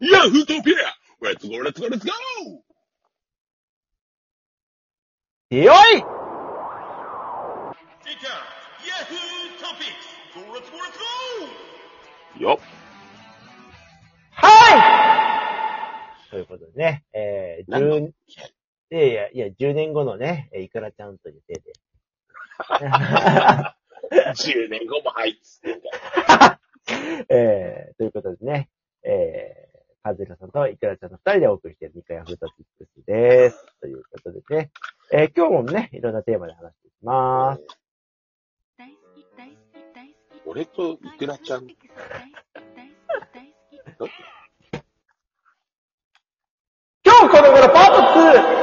ヤフートピアレッツゴーレッツゴーレッツゴーよいヤフートピックスゴーレッツゴーレッツゴーよっはいということでね、えー、何の？10、いやいや、いや、10年後のね、えーいくらちゃんという手で。10年後も入っつって。んだ。えー、ということでね、えー、カズラさんとイクラちゃんの二人でお送りしているニカヤフートピックスです。ということでね、えー、今日もね、いろんなテーマで話していきます。大好き大好き大好き俺とイクラちゃん大好き大好き今日この頃パート 2!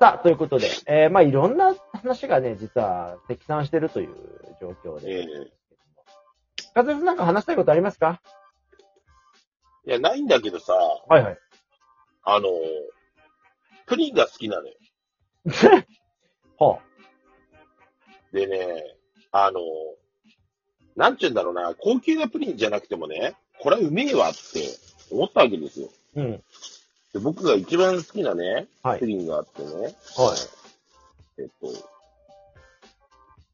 さあ、ということで、えー、まあいろんな話がね、実は積算してるという状況で。ええカズラさんなんか話したいことありますか？いや、ないんだけどさ、はいはい。あの、プリンが好きなのよ。はでね、あの、なんちゅうんだろうな、高級なプリンじゃなくてもね、これはうめえわって思ったわけですよ。あ、うん。で僕が一番好きなね、はいプリンがあってね、はい。えっと、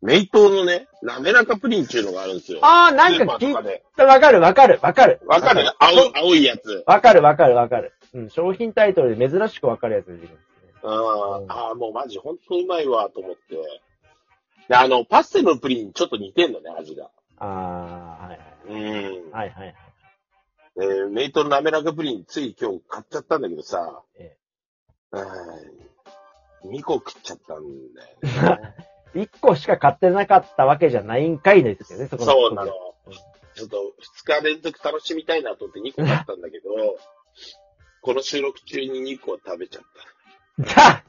メイトのね、滑らかプリンっていうのがあるんですよ。あー、なんスーパか聞で。た、わかるわかるわかる。わかる青、青いやつ。わかるわかるわかる。うん、商品タイトルで珍しくわかるやつ出てくるんですね。あーあー、もうマジほんとうまいわ、と思って。で、あの、パステルのプリンちょっと似てんのね、味が。あー、はいうん。はい。はいはいはい。えー、メイトの滑らかプリン、つい今日買っちゃったんだけどさ、えうん、2個食っちゃったんだよね。一個しか買ってなかったわけじゃないんかいですよね、そこの。そうなのうん。ちょっと2日連続楽しみたいなと思って2個買ったんだけど、この収録中に2個食べちゃっじゃあ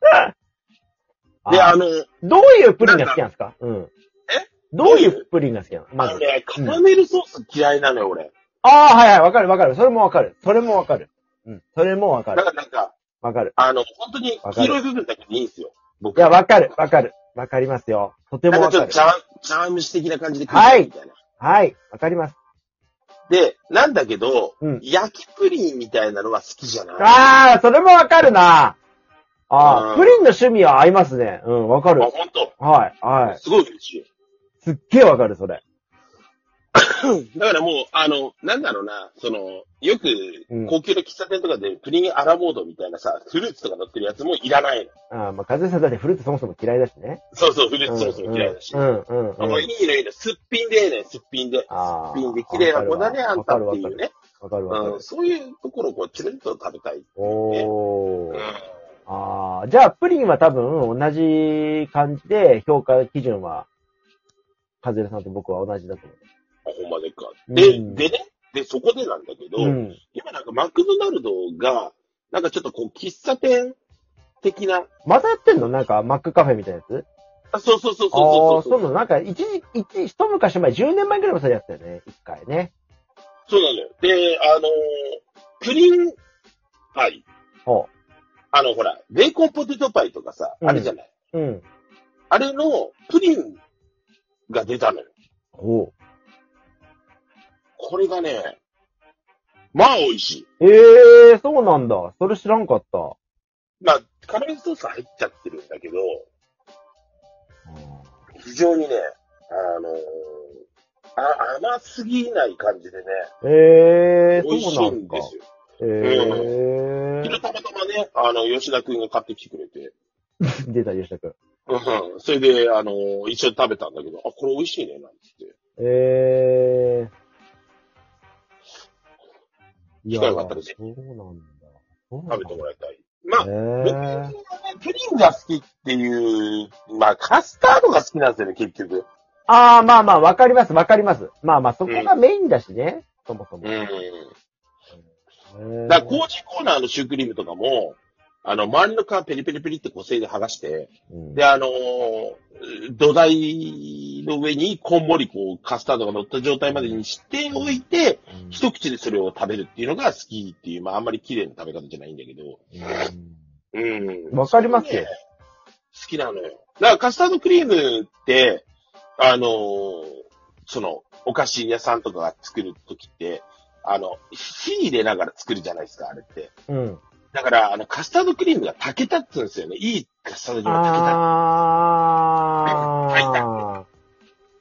た。で、ああの、どういうプリンが好きなんですか？うん。え？どういうプリンが好きなの？まず。ね、カラメルソース嫌いなのよ、俺。ああ、はいはい、わかるわかる。それもわかる。それもわかる。うん。それもわかだる。からなんか、わかる。あの、本当に黄色い部分だけでいいんですよ。僕。いや、わかる、わかる。わかりますよ。とてもなんかちょっと。茶碗、茶碗蒸し的な感じで食いたいみたいな。はい、わかります。で、なんだけど、うん焼きプリンみたいなのは好きじゃない？ああ、それもわかるな。ああ、うんプリンの趣味は合いますね。うん、わかるあ、。ほんと？はい、はい。すごい嬉しい。すっげえわかる、それ。だからもう、あの、なんだろうな、その、よくうん、高級な喫茶店とかでプリンアラモードみたいなさ、フルーツとか乗ってるやつもいらないの。ああ、まあ、風さんだってフルーツそもそも嫌いだしね。そうそう、フルーツそもそも嫌いだし。うん、うん、うん。あもういいね、いいね、すっぴんでね、すっぴんで。ああ。すっぴんで綺麗な子だね、あんたっていうね。わかるわかるうん、。そういうところをこう、チュルンと食べたい。おー。うん。ああ、じゃあ、プリンは多分同じ感じで評価基準は、カズレさんと僕は同じだと思あ、ほんまでっか。で、うんでね、で、そこでなんだけど、う。うん。今なんかマクドナルドが、なんかちょっとこう、喫茶店的な、またやってんの？なんか、マックカフェみたいなやつ？あ、そうそうそうああー、そうそうそうなのなんか、一時、一、一昔前、10年前ぐらいもそれやってたよね。一回ね。そうなのよ。で、あのープリンパイ。ほあの、ほら、ベーコンポテトパイとかさ、うんあれじゃない。う。うん。あれのプリンが出たのよ。ほこれがね、まあ美味しい。う。ええー、そうなんだ。それ知らんかった。まあ、カラメルソース入っちゃってるんだけど、非常にね、あのーあ、甘すぎない感じでね、ええー、美味しいんで。すよ。ええ昨日たまたまね、あの、吉田くんが買ってきてくれて、ー。出た、吉田くん。うん、それで、あのー一緒に食べたんだけど、あ、これ美味しいね、なんつって。ええー。機会があったらぜそうなんだ。食べてもらいたい。まあ、ね、プリンが好きっていう、まあ、カスタードが好きなんですよね、結局。ああ、まあまあ、わかります、わかります。まあまあ、そこがメインだしね。そもそも。うん。だから、コージーコーナーのシュークリームとかも、あの、周りの皮ペリペリペリってこう、せいで剥がして、うんで、あのー土台の上にこんもりこう、カスタードが乗った状態までにしておいて、うん一口でそれを食べるっていうのが好きっていう、まあ、あんまり綺麗な食べ方じゃないんだけど、うん。わかりますよね好きなのよ。だからカスタードクリームって、あのーその、お菓子屋さんとかが作るときって、あの、火入れながら作るじゃないですか、あれって。うん。だから、あの、カスタードクリームが炊けたっつうんですよね。いいカスタードクリームが炊けた。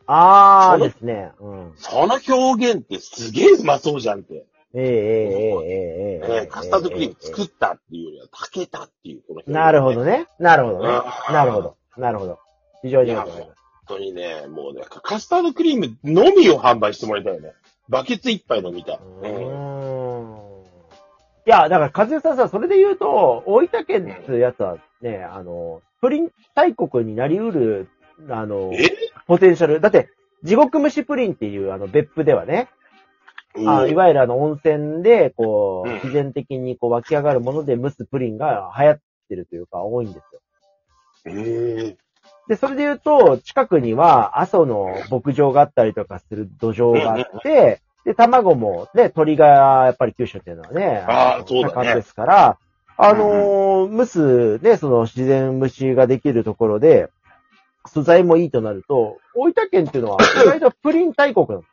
あー。あーですね。うん。その表現ってすげえうまそうじゃんって。ええええええええカスタードクリーム作ったっていうよりは炊けたっていう、この表現、なるほど。ね。なるほどねう。んなるほど。なるほど。非常にいいと思います。本当にね、もうね、カスタードクリームのみを販売してもらいたいよね。バケツ一杯飲みたい。うーん。いや、だから、和代さんさ、それで言うと、大分県っていうやつはね、あの、プリン大国になりうる、あの、え？ポテンシャル。だって、地獄蒸しプリンっていう、あの、別府ではね、あいうんわゆるあの、温泉で、こう、うん。自然的にこう湧き上がるもので蒸すプリンが流行ってるというか、多いんですよ。えで、それで言うと、近くには、阿蘇の牧場があったりとかする土壌があって、で、卵もね、鳥がやっぱり九州っていうのはね、のあーそうだねですから、あのー蒸す、ね、その自然蒸しができるところで、素材もいいとなると、大分県っていうのは、意外とプリン大国なの。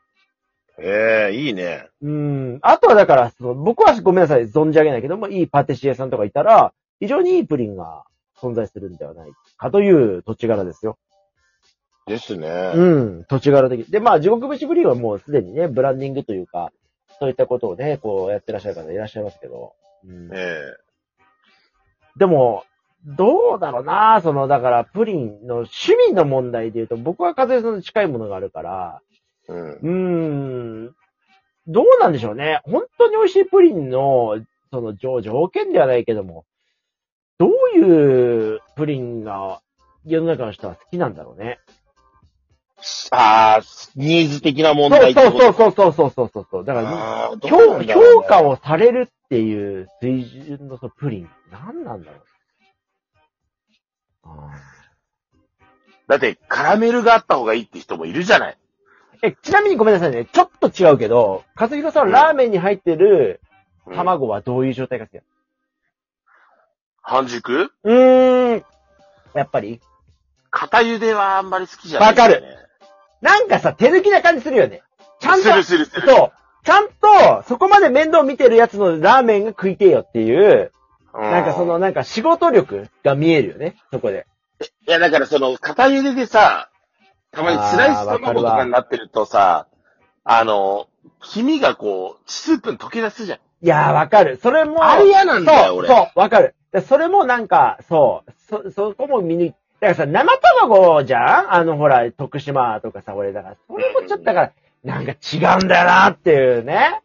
ええいいね。うん。あとはだから、その、僕はごめんなさい、存じ上げないけども、いいパティシエさんとかいたら、非常にいいプリンが存在するんではないかという土地柄ですよ。ですね。うん、土地柄的。で、まあ、地獄節プリンはもうすでにね、ブランディングというか、そういったことをね、こうやってらっしゃる方いらっしゃいますけど。うん、えでも、どうだろうなその、だから、プリンの趣味の問題で言うと、僕は風邪さんと近いものがあるから、えうん。うーん、どうなんでしょうね。本当に美味しいプリンの、その条条件ではないけども、どういうプリンが世の中の人は好きなんだろうね。ああ、ニーズ的な問そう題そうことそうそうそうそうそうそう。だから、ね評価をされるっていう水準のそのプリン、何なんだろう。あだって、カラメルがあった方がいいって人もいるじゃない。ーえ、ちなみにごめんなさいね。ちょっと違うけど、和弘さんはラーメンに入ってるうん卵はどういう状態が好きな半熟？のうーん。やっぱり片茹ではあんまり好きじゃない、わかる。なんかさ、手抜きな感じするよね。ちゃんと、するするする。そう。ちゃんと、そこまで面倒見てるやつのラーメンが食いてえよっていう、うなんかその、、なんか仕事力が見えるよね、そこで。いやだからその、片茹ででさ、たまにスライス卵とかになってるとさ、あの、黄身がこう、スープに溶け出すじゃん。いやー、わかる。それも、あれ嫌なんだよ、そう、俺。そう、わかる。でそれもなんか、そう、そ、そこも見抜からさ、生卵じゃん？あの、ほら、徳島とかさ、俺、だから、それもちょっとだから、なんか違うんだよなっていうね。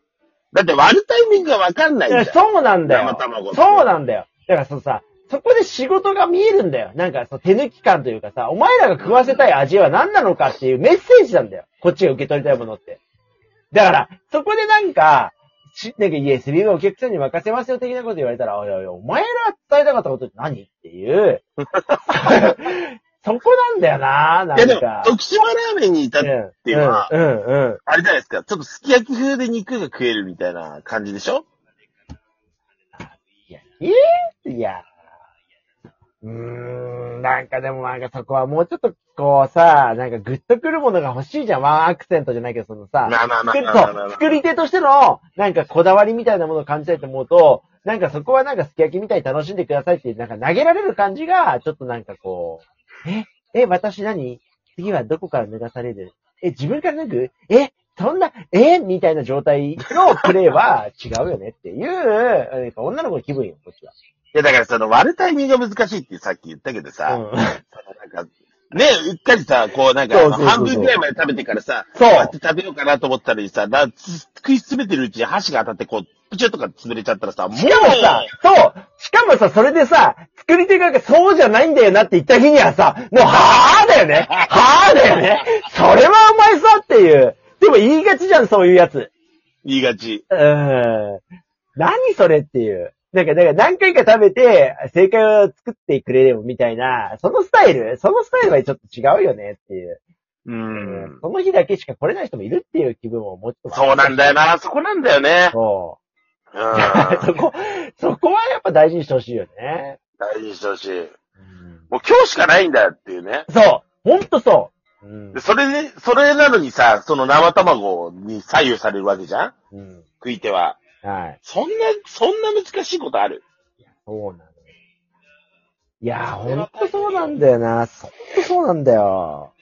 だって割るタイミングがわかんないんだよ。そうなんだよ。生卵そうなんだよ。だからそのさ、そこで仕事が見えるんだよ。なんか、その手抜き感というかさ、お前らが食わせたい味は何なのかっていうメッセージなんだよ。こっちが受け取りたいものって。だから、そこでなんか、し、なんか、いえ、セリフお客さんに任せますよ的なこと言われたら、おいおいお前らが伝えたかったことって何？っていう。そこなんだよななんいやでもか、。徳島ラーメンに至っうんては、うん、うん、うん。あれじゃないですか、ちょっとすき焼き風で肉が食えるみたいな感じでしょ？いや、ええいや。うーん、なんかでもなんかそこはもうちょっとこうさ、なんかグッとくるものが欲しいじゃん。ワンアクセントじゃないけど、そのさ、まあまあまあ作りまあまあまあ作り手としての、なんかこだわりみたいなものを感じたいと思うと、なんかそこはなんかすき焼きみたいに楽しんでくださいって、なんか投げられる感じが、ちょっとなんかこう、え、え、私何？次はどこから脱がされる？え、自分から脱ぐ？え、そんな、えみたいな状態のプレイは違うよねっていう、なんか女の子の気分よ、こっちは。いやだからその割るタイミングが難しいってさっき言ったけどさ、うんなんか、ね、うっかりさ、こうなんか、半分ぐらいまで食べてからさ、そう割って食べようかなと思ったらさ、なつ食い詰めてるうちに箸が当たってこう、プチュッとか潰れちゃったらさ、もう、しかもさ、そうしかもさ、それでさ、作り手側がそうじゃないんだよなって言った日にはさ、もう、はぁだよねはぁだよねそれはお前さっていう。でも言いがちじゃん、そういうやつ。言いがち。うーん。何それっていう。なんか、だから何回か食べて、正解を作ってくれればみたいな、そのスタイルそのスタイルはちょっと違うよねっていう。うん。その日だけしか来れない人もいるっていう気分をもうちょっと。そうなんだよな、そこなんだよね。そう。うん。そこ、そこはやっぱ大事にしてほしいよね。大事にしてほしい。もう今日しかないんだよっていうね。そう。ほんとそう。うんで。それで、それなのにさ、その生卵に左右されるわけじゃん？うん。食い手は。はい。そんな、そんな難しいことある？そうなのよ。いやー、ほんとそうなんだよな。ほんとそうなんだよ。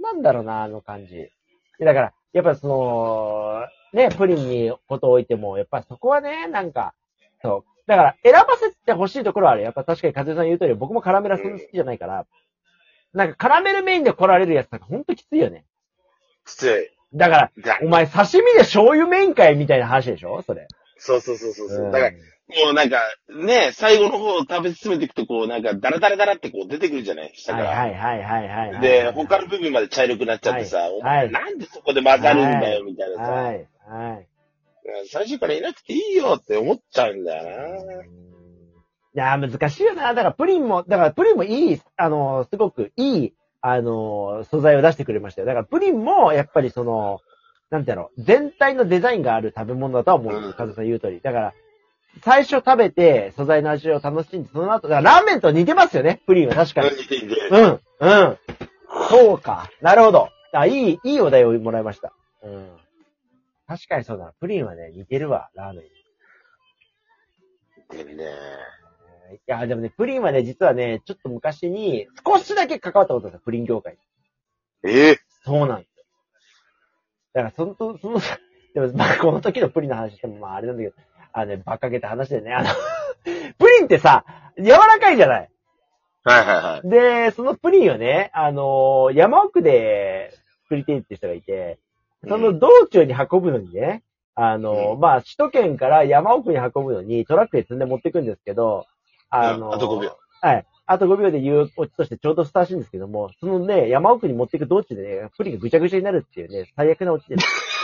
なんだろうな、あの感じ。いやだから、やっぱその、ね、プリンにことを置いても、やっぱそこはね、なんか、そう。だから、選ばせてほしいところはある。やっぱ確かに風さん言う通り、僕もカラメルはそんな好きじゃないから、なんかカラメルメインで来られるやつなんかほんときついよね。きつい。だから、だお前刺身で醤油メインかいみたいな話でしょ？それ。そうそうそうそう。ううんだから、もうなんか、ね、最後の方食べ進めていくと、こう、なんか、ダラダラダラってこう出てくるじゃない？下から。はいはいはいはい。で、他の部分まで茶色くなっちゃってさ、はいお前はいなんでそこで混ざるんだよ、みたいなさ、はい、はい。最初からいなくていいよって思っちゃうんだよいやー、難しいよな。だからプリンも、だからプリンもいい、あのー、すごくいい、あのー、素材を出してくれましたよ。だからプリンも、やっぱりその、なんていうの、全体のデザインがある食べ物だとは思う。カズさん言う通り。だから、最初食べて素材の味を楽しんで、その後、だからラーメンと似てますよね、プリンは確かな。に。うん、うん。そうか。なるほど。あ、いい、いいお題をもらいました。うん。確かにそうだな。プリンはね、似てるわ、ラーメンに。似てるね。いや、でもね、プリンはね、実はね、ちょっと昔に、少しだけ関わったことですよ、プリン業界に。ええそうなんですよ。だから、その、その、でも、まあ、この時のプリンの話しても、まあ、あれなんだけど、あのね、バカげた話でね、あの、プリンってさ、柔らかいじゃない？はいはいはい。で、そのプリンをね、あの山奥で作りてえって人がいて、その道中に運ぶのにね、あのうんまあ、首都圏から山奥に運ぶのにトラックで積んで持ってくんですけど、あのうんあと5秒。はい。あと5秒で言うオチとしてちょうどふさわしいんですけども、そのね、山奥に持っていく道中でね、プリンがぐちゃぐちゃになるっていうね、最悪なオチです。